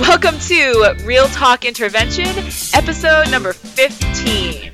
Welcome to Real Talk Intervention, episode number 15.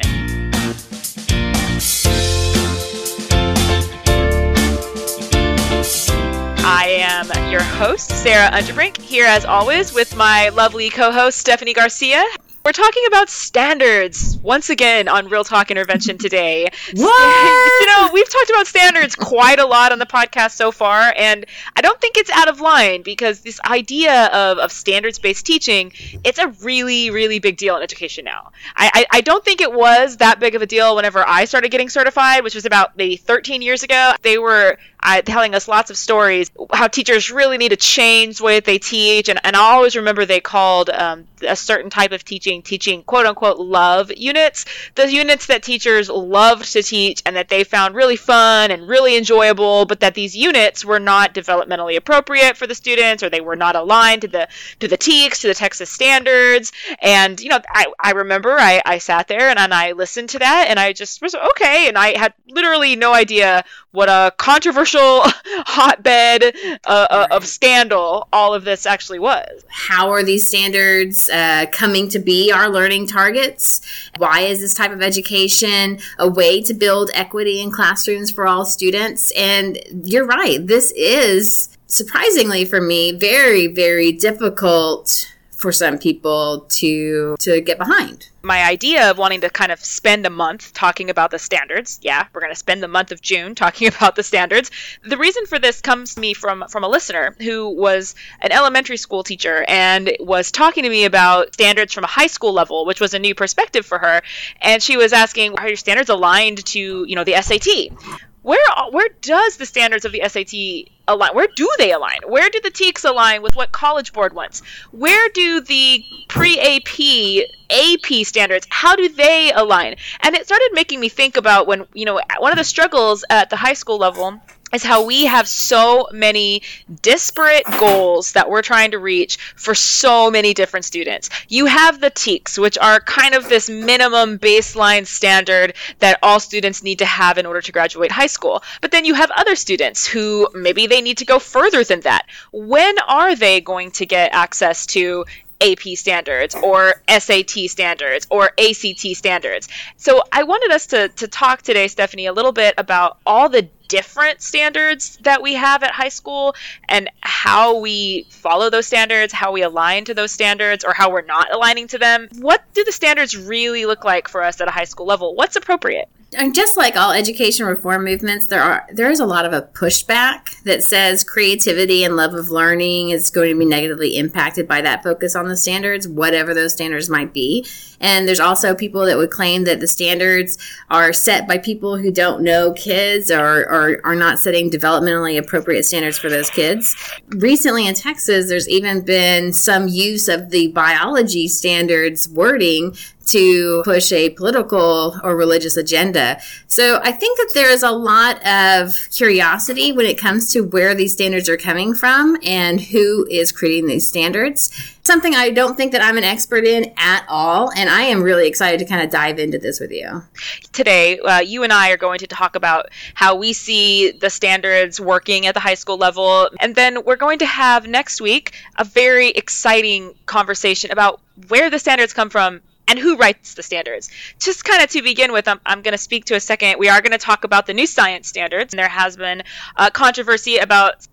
I am your host, Sarah Underbrink, here as always with my lovely co host, Stephanie Garcia. We're talking about standards once again on Real Talk Intervention today. What? you know, we've talked about standards quite a lot on the podcast so far, and I don't think it's out of line because this idea of, of standards based teaching, it's a really, really big deal in education now. I, I, I don't think it was that big of a deal whenever I started getting certified, which was about maybe 13 years ago. They were uh, telling us lots of stories how teachers really need to change the way that they teach, and, and I always remember they called um, a certain type of teaching teaching quote unquote love units the units that teachers loved to teach and that they found really fun and really enjoyable but that these units were not developmentally appropriate for the students or they were not aligned to the to the TEKS to the Texas standards. And you know I, I remember I, I sat there and, and I listened to that and I just was okay. And I had literally no idea what a controversial hotbed uh, uh, of scandal all of this actually was. How are these standards uh, coming to be our learning targets? Why is this type of education a way to build equity in classrooms for all students? And you're right, this is surprisingly for me very, very difficult for some people to to get behind. My idea of wanting to kind of spend a month talking about the standards yeah we're going to spend the month of june talking about the standards the reason for this comes to me from from a listener who was an elementary school teacher and was talking to me about standards from a high school level which was a new perspective for her and she was asking are your standards aligned to you know the sat where where does the standards of the SAT align? Where do they align? Where do the TEKS align with what College Board wants? Where do the pre-AP AP standards how do they align? And it started making me think about when you know one of the struggles at the high school level is how we have so many disparate goals that we're trying to reach for so many different students. You have the TEKS, which are kind of this minimum baseline standard that all students need to have in order to graduate high school. But then you have other students who maybe they need to go further than that. When are they going to get access to AP standards or SAT standards or ACT standards. So I wanted us to, to talk today, Stephanie, a little bit about all the different standards that we have at high school and how we follow those standards, how we align to those standards, or how we're not aligning to them. What do the standards really look like for us at a high school level? What's appropriate? And just like all education reform movements, there are there is a lot of a pushback that says creativity and love of learning is going to be negatively impacted by that focus on the standards, whatever those standards might be. And there's also people that would claim that the standards are set by people who don't know kids or, or are not setting developmentally appropriate standards for those kids. Recently in Texas, there's even been some use of the biology standards wording to push a political or religious agenda. So I think that there is a lot of curiosity when it comes to where these standards are coming from and who is creating these standards. Something I don't think that I'm an expert in at all, and I am really excited to kind of dive into this with you. Today, uh, you and I are going to talk about how we see the standards working at the high school level, and then we're going to have next week a very exciting conversation about where the standards come from and who writes the standards. Just kind of to begin with, I'm, I'm going to speak to a second. We are going to talk about the new science standards. And there has been uh, controversy about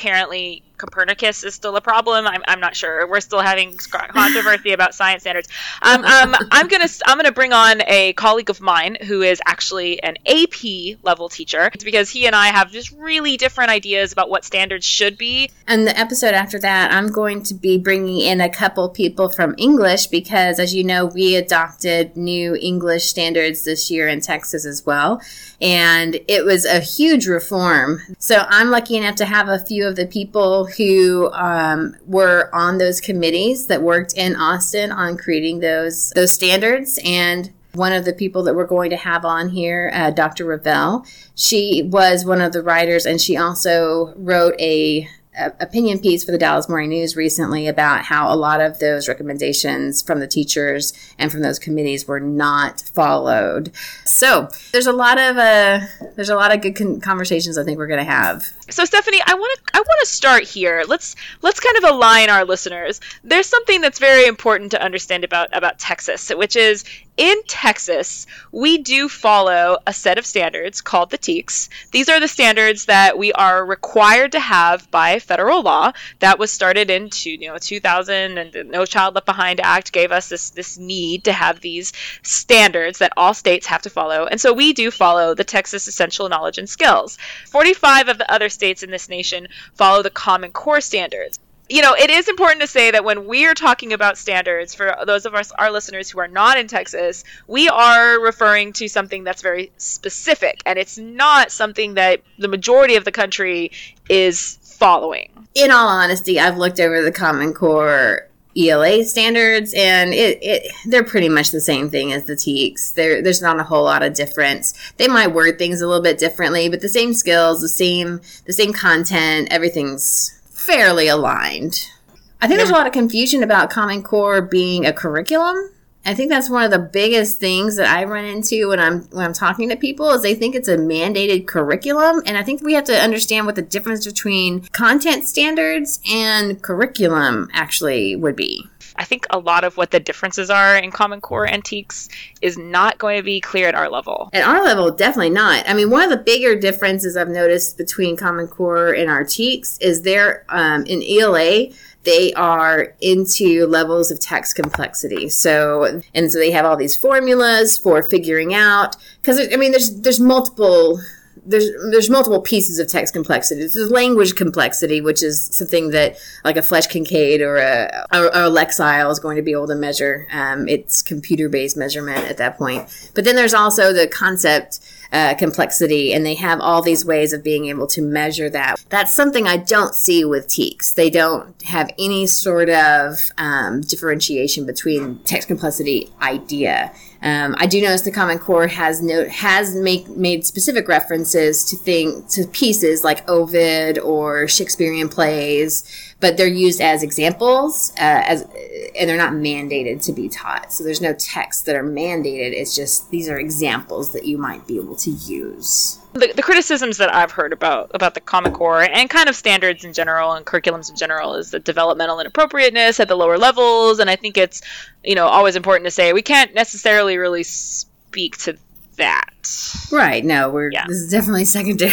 apparently Copernicus is still a problem. I'm, I'm not sure. We're still having controversy about science standards. Um, um, I'm gonna I'm gonna bring on a colleague of mine who is actually an AP level teacher because he and I have just really different ideas about what standards should be. And the episode after that, I'm going to be bringing in a couple people from English because, as you know, we adopted new English standards this year in Texas as well. And it was a huge reform. So I'm lucky enough to have a few of the people who um, were on those committees that worked in Austin on creating those those standards and one of the people that we're going to have on here, uh, Dr. Ravel, she was one of the writers, and she also wrote a, a, opinion piece for the Dallas Morning News recently about how a lot of those recommendations from the teachers and from those committees were not followed. So there's a lot of uh, there's a lot of good con- conversations I think we're going to have. So Stephanie, I want to I want to start here. Let's let's kind of align our listeners. There's something that's very important to understand about about Texas, which is in Texas, we do follow a set of standards called the TEKS. These are the standards that we are required to have by federal law. That was started in you know 2000, and the No Child Left Behind Act gave us this this need to have these standards that all states have to follow. And so we do follow the Texas Essential Knowledge and Skills. 45 of the other states in this nation follow the Common Core standards you know, it is important to say that when we are talking about standards for those of us, our listeners who are not in Texas, we are referring to something that's very specific, and it's not something that the majority of the country is following. In all honesty, I've looked over the Common Core ELA standards, and it, it they're pretty much the same thing as the TEKS. There, there's not a whole lot of difference. They might word things a little bit differently, but the same skills, the same the same content, everything's fairly aligned. I think yeah. there's a lot of confusion about Common Core being a curriculum. I think that's one of the biggest things that I run into when I'm when I'm talking to people is they think it's a mandated curriculum and I think we have to understand what the difference between content standards and curriculum actually would be. I think a lot of what the differences are in Common Core and TEKS is not going to be clear at our level. At our level, definitely not. I mean, one of the bigger differences I've noticed between Common Core and our TEKS is they're um, in ELA they are into levels of text complexity. So, and so they have all these formulas for figuring out, because I mean, there's, there's multiple there's there's multiple pieces of text complexity. There's language complexity, which is something that like a Flesch Kincaid or a, or, or a Lexile is going to be able to measure. Um, it's computer based measurement at that point. But then there's also the concept uh, complexity, and they have all these ways of being able to measure that. That's something I don't see with TEKS. They don't have any sort of um, differentiation between text complexity idea um, I do notice the Common Core has note has make, made specific references to thing to pieces like Ovid or Shakespearean plays, but they're used as examples uh, as and they're not mandated to be taught. So there's no texts that are mandated. It's just these are examples that you might be able to use the, the criticisms that I've heard about about the Common Core and kind of standards in general and curriculums in general is the developmental inappropriateness at the lower levels, and I think it's you know always important to say we can't necessarily really speak to that. Right? No, we're yeah. this is definitely secondary.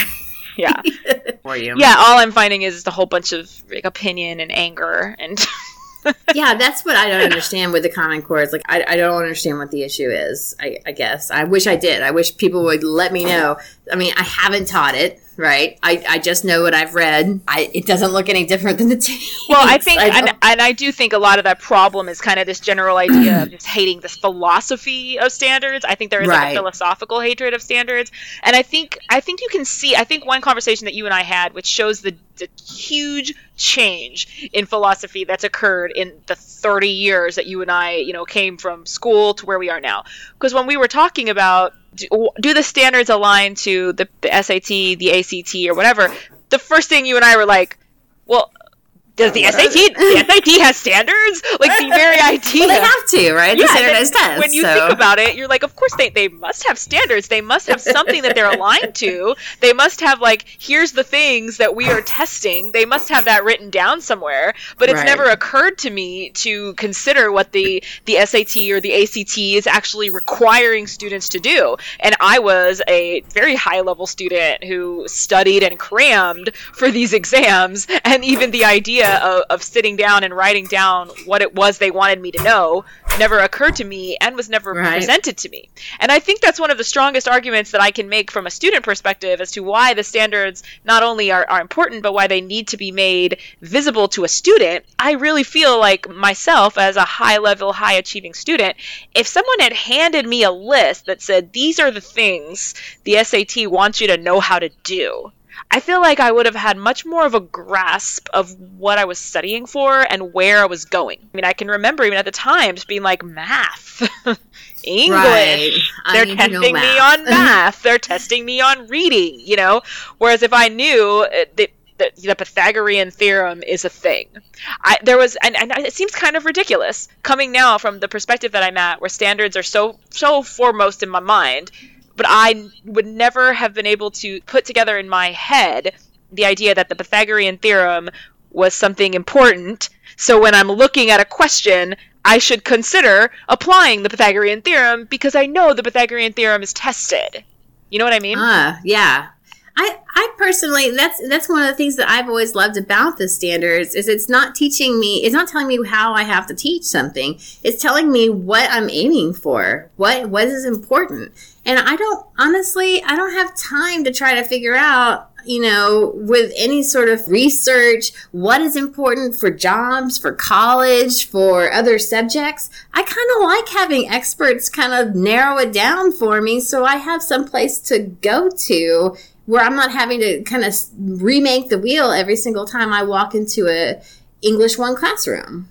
Yeah. For you. Yeah. All I'm finding is a whole bunch of like, opinion and anger and. yeah, that's what I don't understand with the Common Core. It's like I, I don't understand what the issue is. I, I guess I wish I did. I wish people would let me know. I mean, I haven't taught it right? I, I just know what I've read. I, it doesn't look any different than the TEKS. Well, I think, I and, and I do think a lot of that problem is kind of this general idea of just hating this philosophy of standards. I think there is right. like a philosophical hatred of standards, and I think I think you can see. I think one conversation that you and I had, which shows the, the huge change in philosophy that's occurred in the 30 years that you and I, you know, came from school to where we are now. Because when we were talking about do, do the standards align to the, the SAT, the ACT, or whatever, the first thing you and I were like, well, does the SAT the SAT has standards? Like the very idea. well, they have to, right? Yeah, the standardized test. When you so. think about it, you're like, of course they, they must have standards. They must have something that they're aligned to. They must have like, here's the things that we are testing. They must have that written down somewhere. But it's right. never occurred to me to consider what the the SAT or the ACT is actually requiring students to do. And I was a very high level student who studied and crammed for these exams, and even the idea of, of sitting down and writing down what it was they wanted me to know never occurred to me and was never right. presented to me. And I think that's one of the strongest arguments that I can make from a student perspective as to why the standards not only are, are important, but why they need to be made visible to a student. I really feel like myself, as a high level, high achieving student, if someone had handed me a list that said, these are the things the SAT wants you to know how to do, I feel like I would have had much more of a grasp of what I was studying for and where I was going. I mean, I can remember even at the time just being like, math, English. Right. They're testing me on math. They're testing me on reading, you know? Whereas if I knew uh, that the, the, Pythagorean theorem is a thing. I, there was, and, and, it seems kind of ridiculous coming now from the perspective that I'm at, where standards are so so foremost in my mind but I would never have been able to put together in my head the idea that the Pythagorean theorem was something important. So when I'm looking at a question, I should consider applying the Pythagorean theorem because I know the Pythagorean theorem is tested. You know what I mean? Ah, yeah. I, I personally that's that's one of the things that I've always loved about the standards is it's not teaching me it's not telling me how I have to teach something. It's telling me what I'm aiming for. What what is important. And I don't honestly I don't have time to try to figure out you know, with any sort of research, what is important for jobs, for college, for other subjects. I kind of like having experts kind of narrow it down for me so I have some place to go to where I'm not having to kind of remake the wheel every single time I walk into a English one classroom.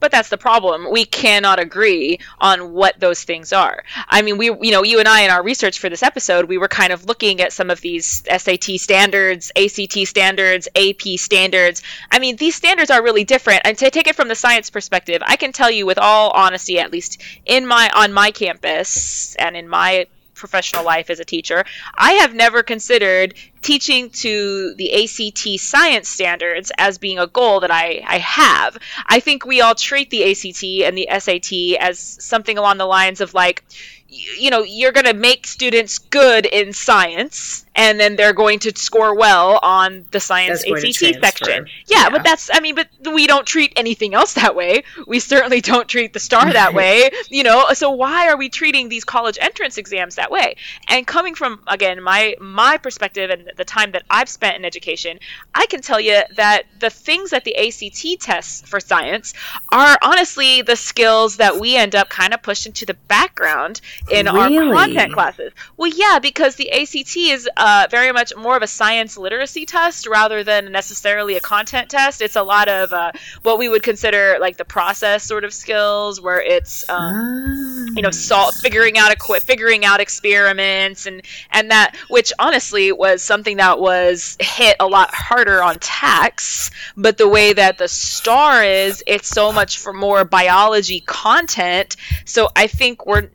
But that's the problem. We cannot agree on what those things are. I mean, we, you know, you and I in our research for this episode, we were kind of looking at some of these SAT standards, ACT standards, AP standards. I mean, these standards are really different. And to take it from the science perspective, I can tell you with all honesty, at least in my on my campus and in my professional life as a teacher, I have never considered teaching to the ACT science standards as being a goal that I, I have. I think we all treat the ACT and the SAT as something along the lines of like, you know, you're going to make students good in science and then they're going to score well on the science ACT section. Yeah, yeah, but that's I mean, but we don't treat anything else that way. We certainly don't treat the STAAR that way, you know. So why are we treating these college entrance exams that way? And coming from again my my perspective and the time that I've spent in education, I can tell you that the things that the ACT tests for science are honestly the skills that we end up kind of pushed into the background in really? our content classes. Well, yeah, because the ACT is uh, uh, very much more of a science literacy test rather than necessarily a content test. It's a lot of uh, what we would consider like the process sort of skills, where it's um, you know salt figuring out a figuring out experiments and and that which honestly was something that was hit a lot harder on TAKS. But the way that the STAAR is, it's so much for more biology content. So I think we're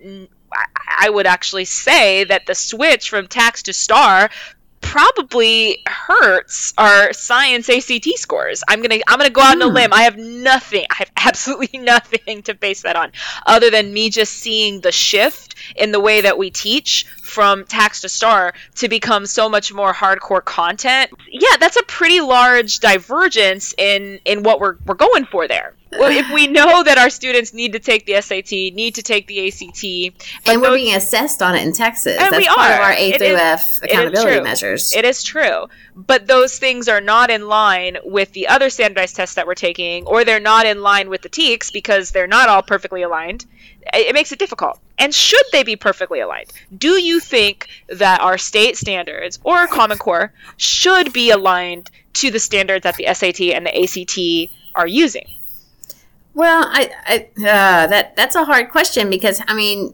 I would actually say that the switch from TAKS to STAAR probably hurts our science ACT scores. I'm gonna I'm gonna go out on a hmm. limb. I have nothing. I have absolutely nothing to base that on, other than me just seeing the shift in the way that we teach from TAKS to STAAR to become so much more hardcore content. Yeah, that's a pretty large divergence in in what we're we're going for there well, if we know that our students need to take the SAT, need to take the ACT, and we're being assessed on it in Texas, and that's we part are. of our A it through is, F accountability it measures. It is true, but those things are not in line with the other standardized tests that we're taking, or they're not in line with the TEKS because they're not all perfectly aligned. It makes it difficult. And should they be perfectly aligned? Do you think that our state standards or Common Core should be aligned to the standards that the SAT and the ACT are using? Well, I, I uh, that that's a hard question because I mean,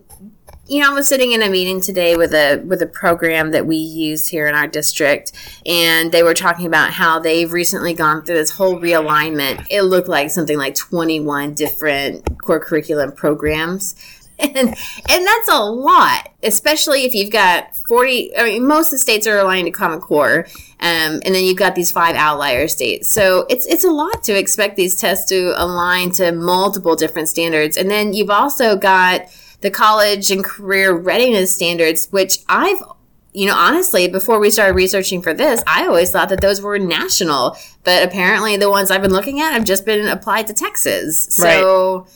you know, I was sitting in a meeting today with a with a program that we use here in our district, and they were talking about how they've recently gone through this whole realignment. It looked like something like twenty one different core curriculum programs and and that's a lot, especially if you've got forty. I mean, most of the states are aligned to Common Core, um, and then you've got these five outlier states. So it's it's a lot to expect these tests to align to multiple different standards, and then you've also got the college and career readiness standards, which I've you know, honestly, before we started researching for this, I always thought that those were national, but apparently the ones I've been looking at have just been applied to Texas. So right.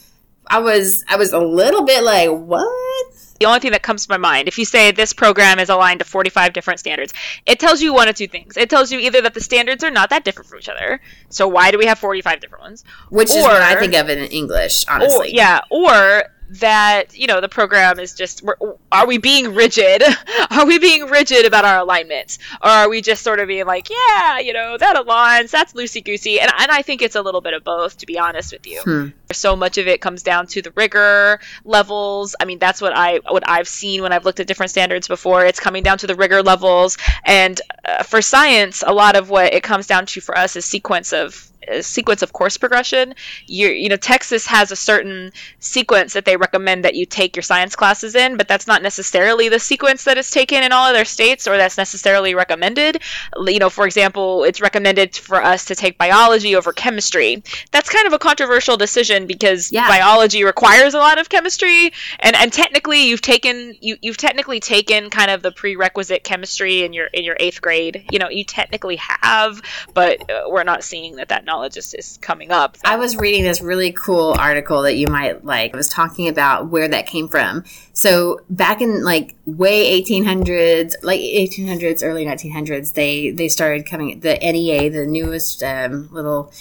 I was I was a little bit like, what? The only thing that comes to my mind, if you say this program is aligned to 45 different standards, it tells you one of two things. It tells you either that the standards are not that different from each other, so why do we have 45 different ones? Which or, is what I think of in English, honestly. Or, yeah, or that you know the program is just are we being rigid? Are we being rigid about our alignments? Or are we just sort of being like yeah you know that aligns that's loosey goosey and, and i think it's a little bit of both to be honest with you. Hmm. so much of it comes down to the rigor levels. I mean that's what i what i've seen when i've looked at different standards before. It's coming down to the rigor levels. And uh, for science a lot of what it comes down to for us is sequence of sequence of course progression. You you know Texas has a certain sequence that they recommend that you take your science classes in, but that's not necessarily the sequence that is taken in all other states or that's necessarily recommended. You know, for example, it's recommended for us to take biology over chemistry. That's kind of a controversial decision because yeah. biology requires a lot of chemistry and and technically you've taken you you've technically taken kind of the prerequisite chemistry in your in your 8th grade. You know, you technically have, but uh, we're not seeing that that is, coming up. I was reading this really cool article that you might like. I was talking about where that came from. So back in like way 1800s, like 1800s, early 1900s, they they started coming. The NEA, the newest um, little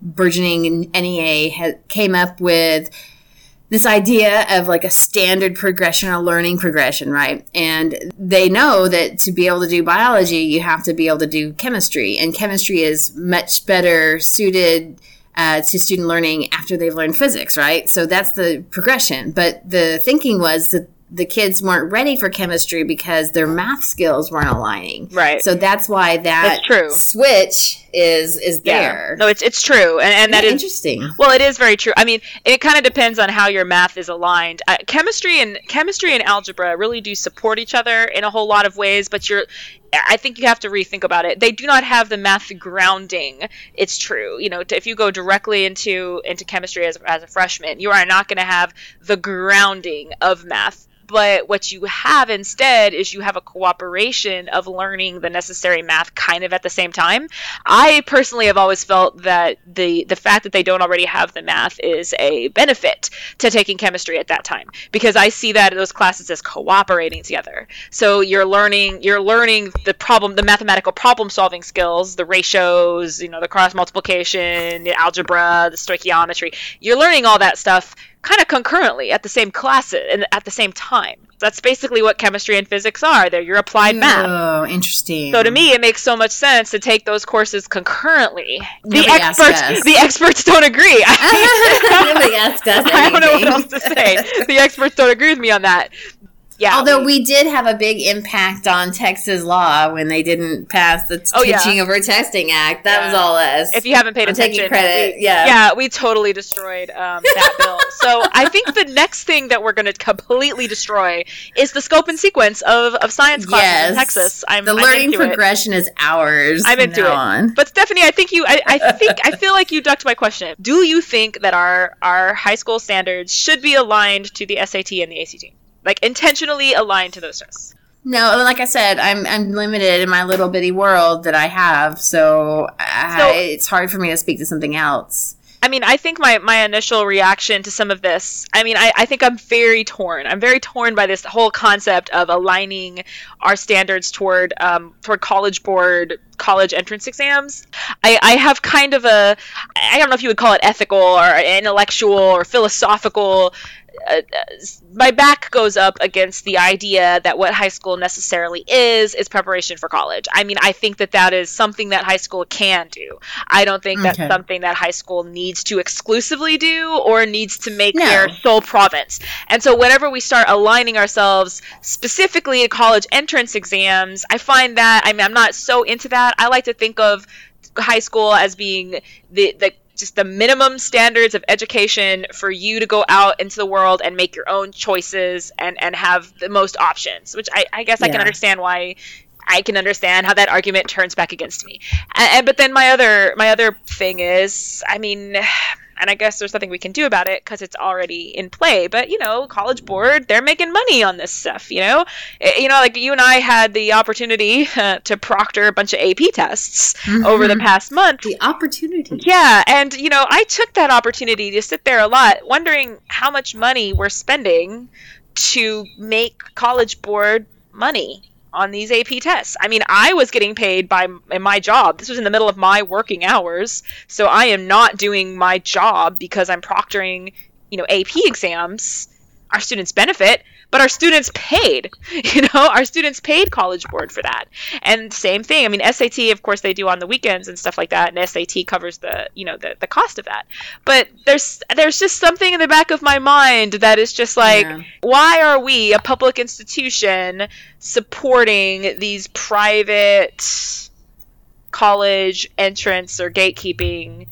burgeoning NEA, had, came up with this idea of like a standard progression or learning progression, right? And they know that to be able to do biology, you have to be able to do chemistry, and chemistry is much better suited uh, to student learning after they've learned physics, right? So that's the progression. But the thinking was that the kids weren't ready for chemistry because their math skills weren't aligning. Right. So that's why that that's true. switch is is there. Yeah. No, it's it's true, and, and that is interesting. Well, it is very true. I mean, it kind of depends on how your math is aligned. Uh, chemistry and chemistry and algebra really do support each other in a whole lot of ways, but you're I think you have to rethink about it. They do not have the math grounding. It's true. You know, if you go directly into into chemistry as, as a freshman, you are not going to have the grounding of math but what you have instead is you have a cooperation of learning the necessary math kind of at the same time. I personally have always felt that the the fact that they don't already have the math is a benefit to taking chemistry at that time because I see that those classes as cooperating together. So you're learning you're learning the problem the mathematical problem solving skills, the ratios, you know, the cross multiplication, the algebra, the stoichiometry. You're learning all that stuff kind of concurrently at the same class and at the same time. That's basically what chemistry and physics are. They're your applied math. Oh, interesting. So to me, it makes so much sense to take those courses concurrently. The experts, the experts don't agree. Nobody asked us. I don't know what else to say. The experts don't agree with me on that yeah. Although we, we, did have a big impact on Texas law when they didn't pass the oh, Teaching yeah. over Testing Act. That yeah. was all us. If you haven't paid I'm attention, taking credit. We, yeah, yeah, we totally destroyed um, that bill. So I think the next thing that we're going to completely destroy is the scope and sequence of, of science classes yes. in Texas. I'm the learning I'm progression it. is ours. I'm into it. On. But Stephanie, I think you. I, I think I feel like you ducked my question. Do you think that our our high school standards should be aligned to the SAT and the ACT? Like intentionally aligned to those tests. No, like I said, I'm I'm limited in my little bitty world that I have, so, I, it's hard for me to speak to something else. I mean, I think my, my initial reaction to some of this, I mean, I, I think I'm very torn. I'm very torn by this whole concept of aligning our standards toward um, toward college board college entrance exams. I, I have kind of a, I don't know if you would call it ethical or intellectual or philosophical uh, my back goes up against the idea that what high school necessarily is is preparation for college. I mean, I think that that is something that high school can do. I don't think okay. that's something that high school needs to exclusively do or needs to make no. their sole province. And so, whenever we start aligning ourselves specifically to college entrance exams, I find that I mean, I'm not so into that. I like to think of high school as being the the just the minimum standards of education for you to go out into the world and make your own choices and and have the most options which i, I guess yeah. i can understand why I can understand how that argument turns back against me. And, and, but then my other my other thing is, I mean, and I guess there's nothing we can do about it because it's already in play. But you know, College Board, they're making money on this stuff. You know, it, eh, you know, like you and I had the opportunity uh, to proctor a bunch of AP tests mm-hmm. over the past month. The opportunity, yeah, and you know, I took that opportunity to sit there a lot, wondering how much money we're spending to make College Board money on these AP tests. I mean, I was getting paid by in my job. This was in the middle of my working hours, so I am not doing my job because I'm proctoring, you know, AP exams. Our students benefit, but our students paid. You know, our students paid College Board for that. And same thing. I mean, SAT, of course, they do on the weekends and stuff like that, and SAT covers the you know the, the cost of that. But there's there's just something in the back of my mind that is just like, yeah. why are we a public institution supporting these private college entrance or gatekeeping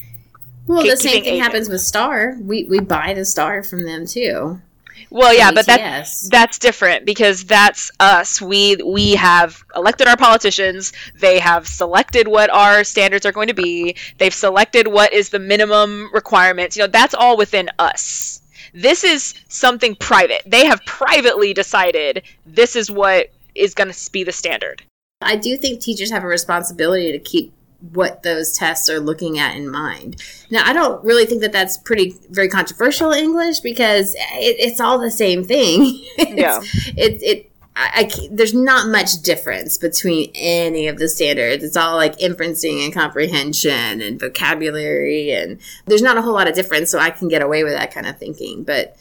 Well, the same thing happens with STAAR. We we buy the STAAR from them too. Well, yeah, but that's that's different because that's us. We we have elected our politicians. They have selected what our standards are going to be. They've selected what is the minimum requirements. You know, that's all within us. This is something private. They have privately decided this is what is going to be the standard. I do think teachers have a responsibility to keep what those tests are looking at in mind. Now, I don't really think that that's pretty very controversial English because it, it's all the same thing. yeah, it it. I, I, there's not much difference between any of the standards. It's all like inferencing and comprehension and vocabulary, and there's not a whole lot of difference. So I can get away with that kind of thinking. But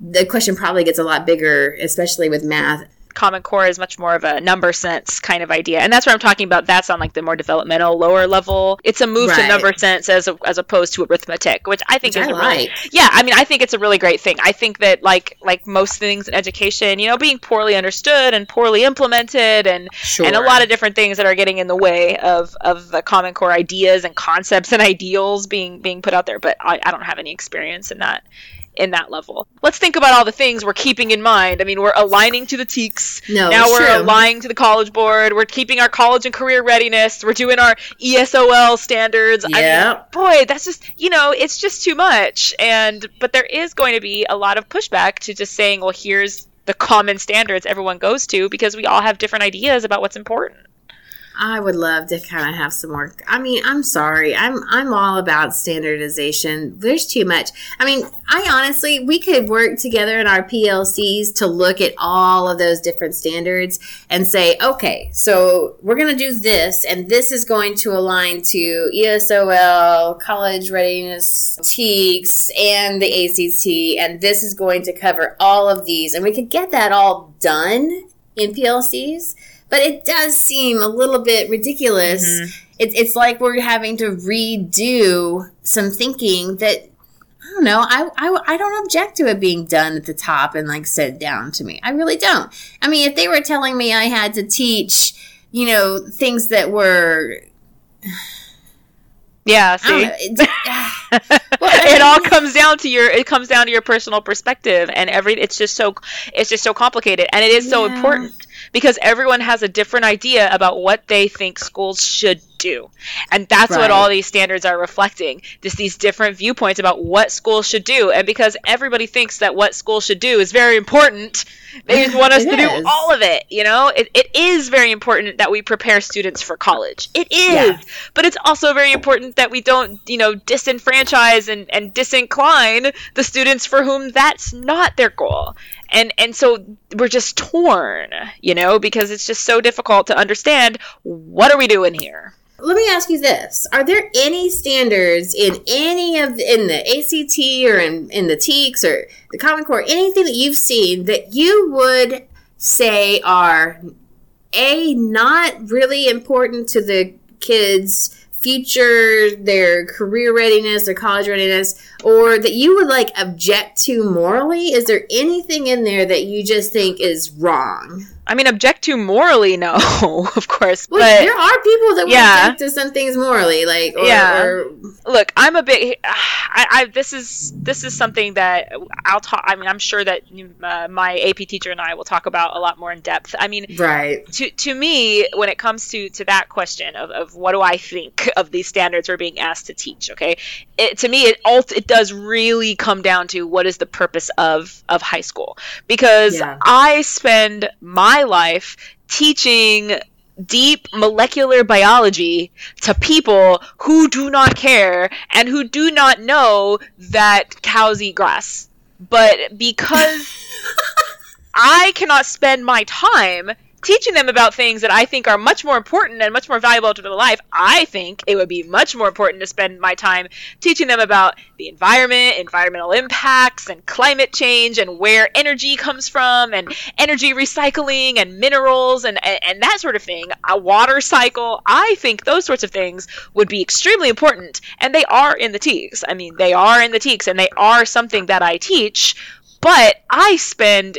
the question probably gets a lot bigger, especially with math Common Core is much more of a number sense kind of idea, and that's what I'm talking about. That's on like the more developmental, lower level. It's a move right. to number sense as a, as opposed to arithmetic, which I think which is I really, like. yeah. I mean, I think it's a really great thing. I think that like like most things in education, you know, being poorly understood and poorly implemented, and sure. and a lot of different things that are getting in the way of of the Common Core ideas and concepts and ideals being being put out there. But I, I don't have any experience in that in that level. Let's think about all the things we're keeping in mind. I mean, we're aligning to the TEKS. No, now we're true. aligning to the College Board. We're keeping our college and career readiness. We're doing our ESOL standards. Yeah. I mean, boy, that's just you know, it's just too much. And but there is going to be a lot of pushback to just saying, well, here's the common standards everyone goes to because we all have different ideas about what's important. I would love to kind of have some more. I mean, I'm sorry. I'm I'm all about standardization. There's too much. I mean, I honestly, we could work together in our PLCs to look at all of those different standards and say, okay, so we're going to do this, and this is going to align to ESOL, college readiness, TEKS, and the ACT, and this is going to cover all of these, and we could get that all done in PLCs but it does seem a little bit ridiculous. Mm-hmm. It, it's like we're having to redo some thinking that I don't know. I, I, I don't object to it being done at the top and like said down to me. I really don't. I mean, if they were telling me I had to teach, you know, things that were. Yeah, see. well, it all comes down to your it comes down to your personal perspective and every it's just so it's just so complicated and it is yeah. so important because everyone has a different idea about what they think schools should do. And that's right. what all these standards are reflecting. Just these different viewpoints about what schools should do. And because everybody thinks that what schools should do is very important, they just want us to is. do all of it. You know, it, it is very important that we prepare students for college. It is. Yeah. But it's also very important that we don't, you know, disenfranchise and, and disincline the students for whom that's not their goal and and so we're just torn you know because it's just so difficult to understand what are we doing here. Let me ask you this: Are there any standards in any of the, in the ACT or in in the TEKS or the Common Core, anything that you've seen that you would say are a not really important to the kids' future, their career readiness, their college readiness, or that you would like object to morally? Is there anything in there that you just think is wrong? I mean, object to morally, no, of course. Well, but there are people that yeah. object to some things morally, like or, yeah. Or... Look, I'm a bit. I, I, this is this is something that I'll talk. I mean, I'm sure that uh, my AP teacher and I will talk about a lot more in depth. I mean, right. To to me, when it comes to to that question of, of what do I think of these standards we're being asked to teach, okay, it, to me, it all it does really come down to what is the purpose of of high school because yeah. I spend my my life teaching deep molecular biology to people who do not care and who do not know that cows eat grass. But because I cannot spend my time teaching them about things that I think are much more important and much more valuable to their life, I think it would be much more important to spend my time teaching them about the environment, environmental impacts, and climate change, and where energy comes from, and energy recycling, and minerals, and, and, and that sort of thing. A water cycle. I think those sorts of things would be extremely important, and they are in the TEKS. I mean, they are in the TEKS, and they are something that I teach but I spend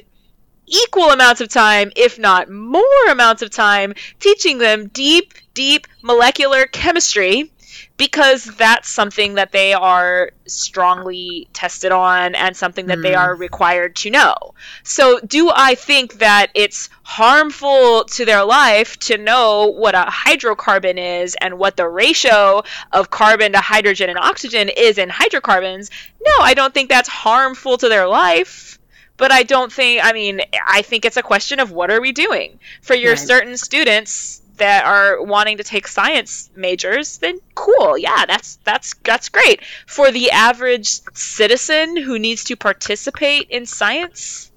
equal amounts of time, if not more amounts of time, teaching them deep, deep molecular chemistry because that's something that they are strongly tested on and something that mm. they hmm. are required to know. So, do I think that it's harmful to their life to know what a hydrocarbon is and what the ratio of carbon to hydrogen and oxygen is in hydrocarbons? No, I don't think that's harmful to their life but I don't think I mean I think it's a question of what are we doing for your right. certain students that are wanting to take science majors, then cool. Yeah, that's that's that's great. For the average citizen who needs to participate in science,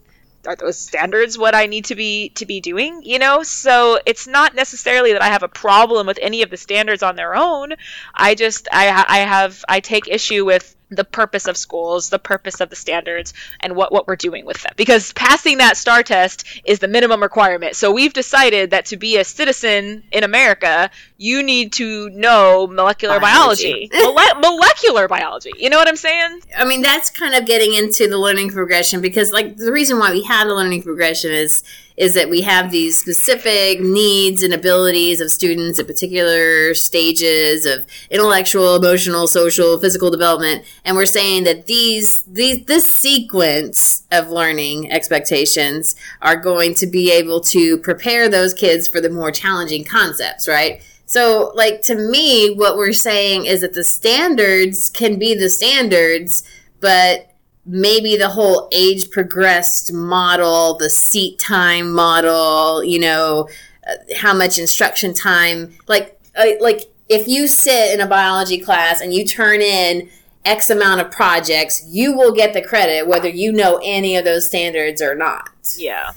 are those standards what I need to be to be doing? You know, so it's not necessarily that I have a problem with any of the standards on their own. I just I I have I take issue with the purpose of schools, the purpose of the standards, and what, what we're doing with them. Because passing that STAAR test is the minimum requirement. So we've decided that to be a citizen in America, you need to know molecular biology. biology. Mole- molecular biology. You know what I'm saying? I mean, that's kind of getting into the learning progression because, like, the reason why we have a learning progression is is that we have these specific needs and abilities of students at particular stages of intellectual, emotional, social, physical development, and we're saying that these these this sequence of learning expectations are going to be able to prepare those kids for the more challenging concepts, right? So, like to me, what we're saying is that the standards can be the standards, but maybe the whole age progressed model, the seat time model, you know, uh, how much instruction time, like, uh, like if you sit in a biology class and you turn in X amount of projects, you will get the credit whether you know any of those standards or not. Yeah.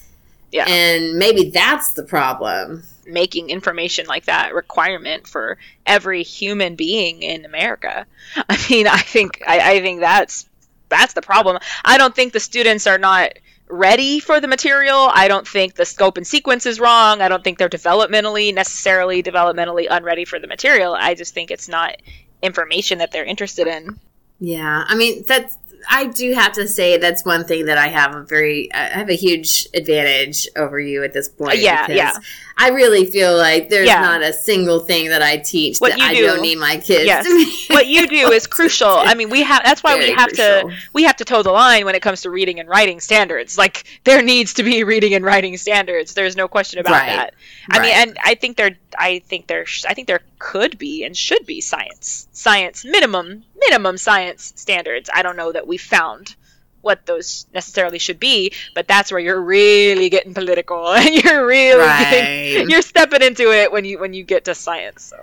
Yeah. And maybe that's the problem. Making information like that requirement for every human being in America. I mean, I think I, I think that's that's the problem. I don't think the students are not ready for the material. I don't think the scope and sequence is wrong. I don't think they're developmentally necessarily developmentally unready for the material. I just think it's not information that they're interested in. Yeah, I mean that's I do have to say that's one thing that I have a very I have a huge advantage over you at this point. Yeah, yeah. I really feel like there's yeah. not a single thing that I teach what that I do, don't need my kids. Yes. what you do is crucial. I mean, we have that's why very we have crucial. to we have to toe the line when it comes to reading and writing standards. Like there needs to be reading and writing standards. There's no question about right. that. I right. mean, and I think there I think there I think there could be and should be science science minimum minimum science standards. I don't know that we found what those necessarily should be, but that's where you're really getting political and you're really right. getting, you're stepping into it when you when you get to science. So.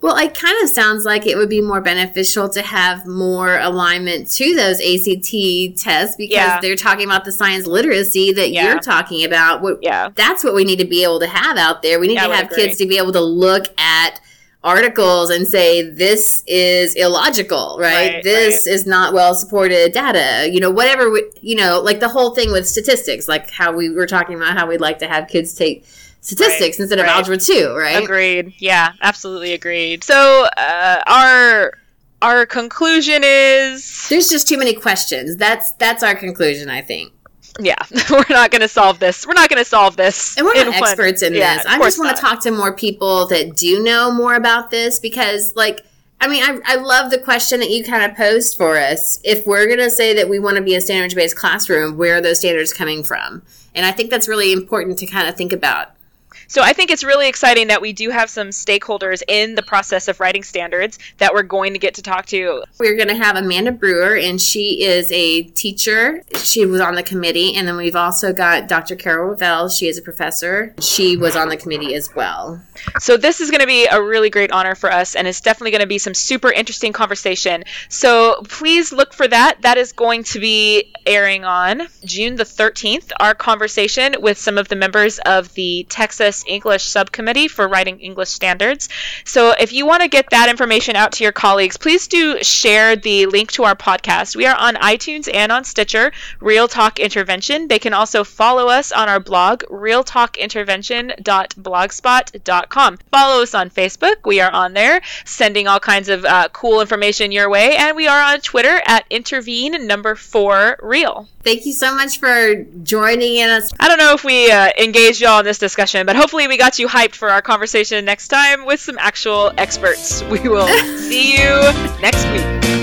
Well, it kind of sounds like it would be more beneficial to have more alignment to those ACT tests because yeah. they're talking about the science literacy that yeah. you're talking about. yeah. That's what we need to be able to have out there. We need yeah, to have kids to be able to look at articles and say this is illogical right, right this right. is not well supported data you know whatever we, you know like the whole thing with statistics like how we were talking about how we'd like to have kids take statistics right, instead of algebra 2 right? Agreed. Yeah absolutely agreed. So uh, our our conclusion is there's just too many questions. That's that's our conclusion i think yeah, we're not going to solve this. We're not going to solve this. And we're not experts one. in yeah, this. I just want to talk to more people that do know more about this because, like, I mean, I, I love the question that you kind of posed for us. If we're going to say that we want to be a standards based classroom, where are those standards coming from? And I think that's really important to kind of think about. So I think it's really exciting that we do have some stakeholders in the process of writing standards that we're going to get to talk to. We're going to have Amanda Brewer, and she is a teacher. She was on the committee. And then we've also got Dr. Carol Ravel. She is a professor. She was on the committee as well. So this is going to be a really great honor for us, and it's definitely going to be some super interesting conversation. So please look for that. That is going to be airing on June the 13th, our conversation with some of the members of the Texas English Subcommittee for Writing English Standards. So if you want to get that information out to your colleagues, please do share the link to our podcast. We are on iTunes and on Stitcher, Real Talk Intervention. They can also follow us on our blog, realtalkintervention.blogspot.com. Follow us on Facebook. We are on there, sending all kinds of uh, cool information your way. And we are on Twitter at intervene number four real. Thank you so much for joining us. I don't know if we uh, engaged y'all in this discussion, but but hopefully, we got you hyped for our conversation next time with some actual experts. We will see you next week.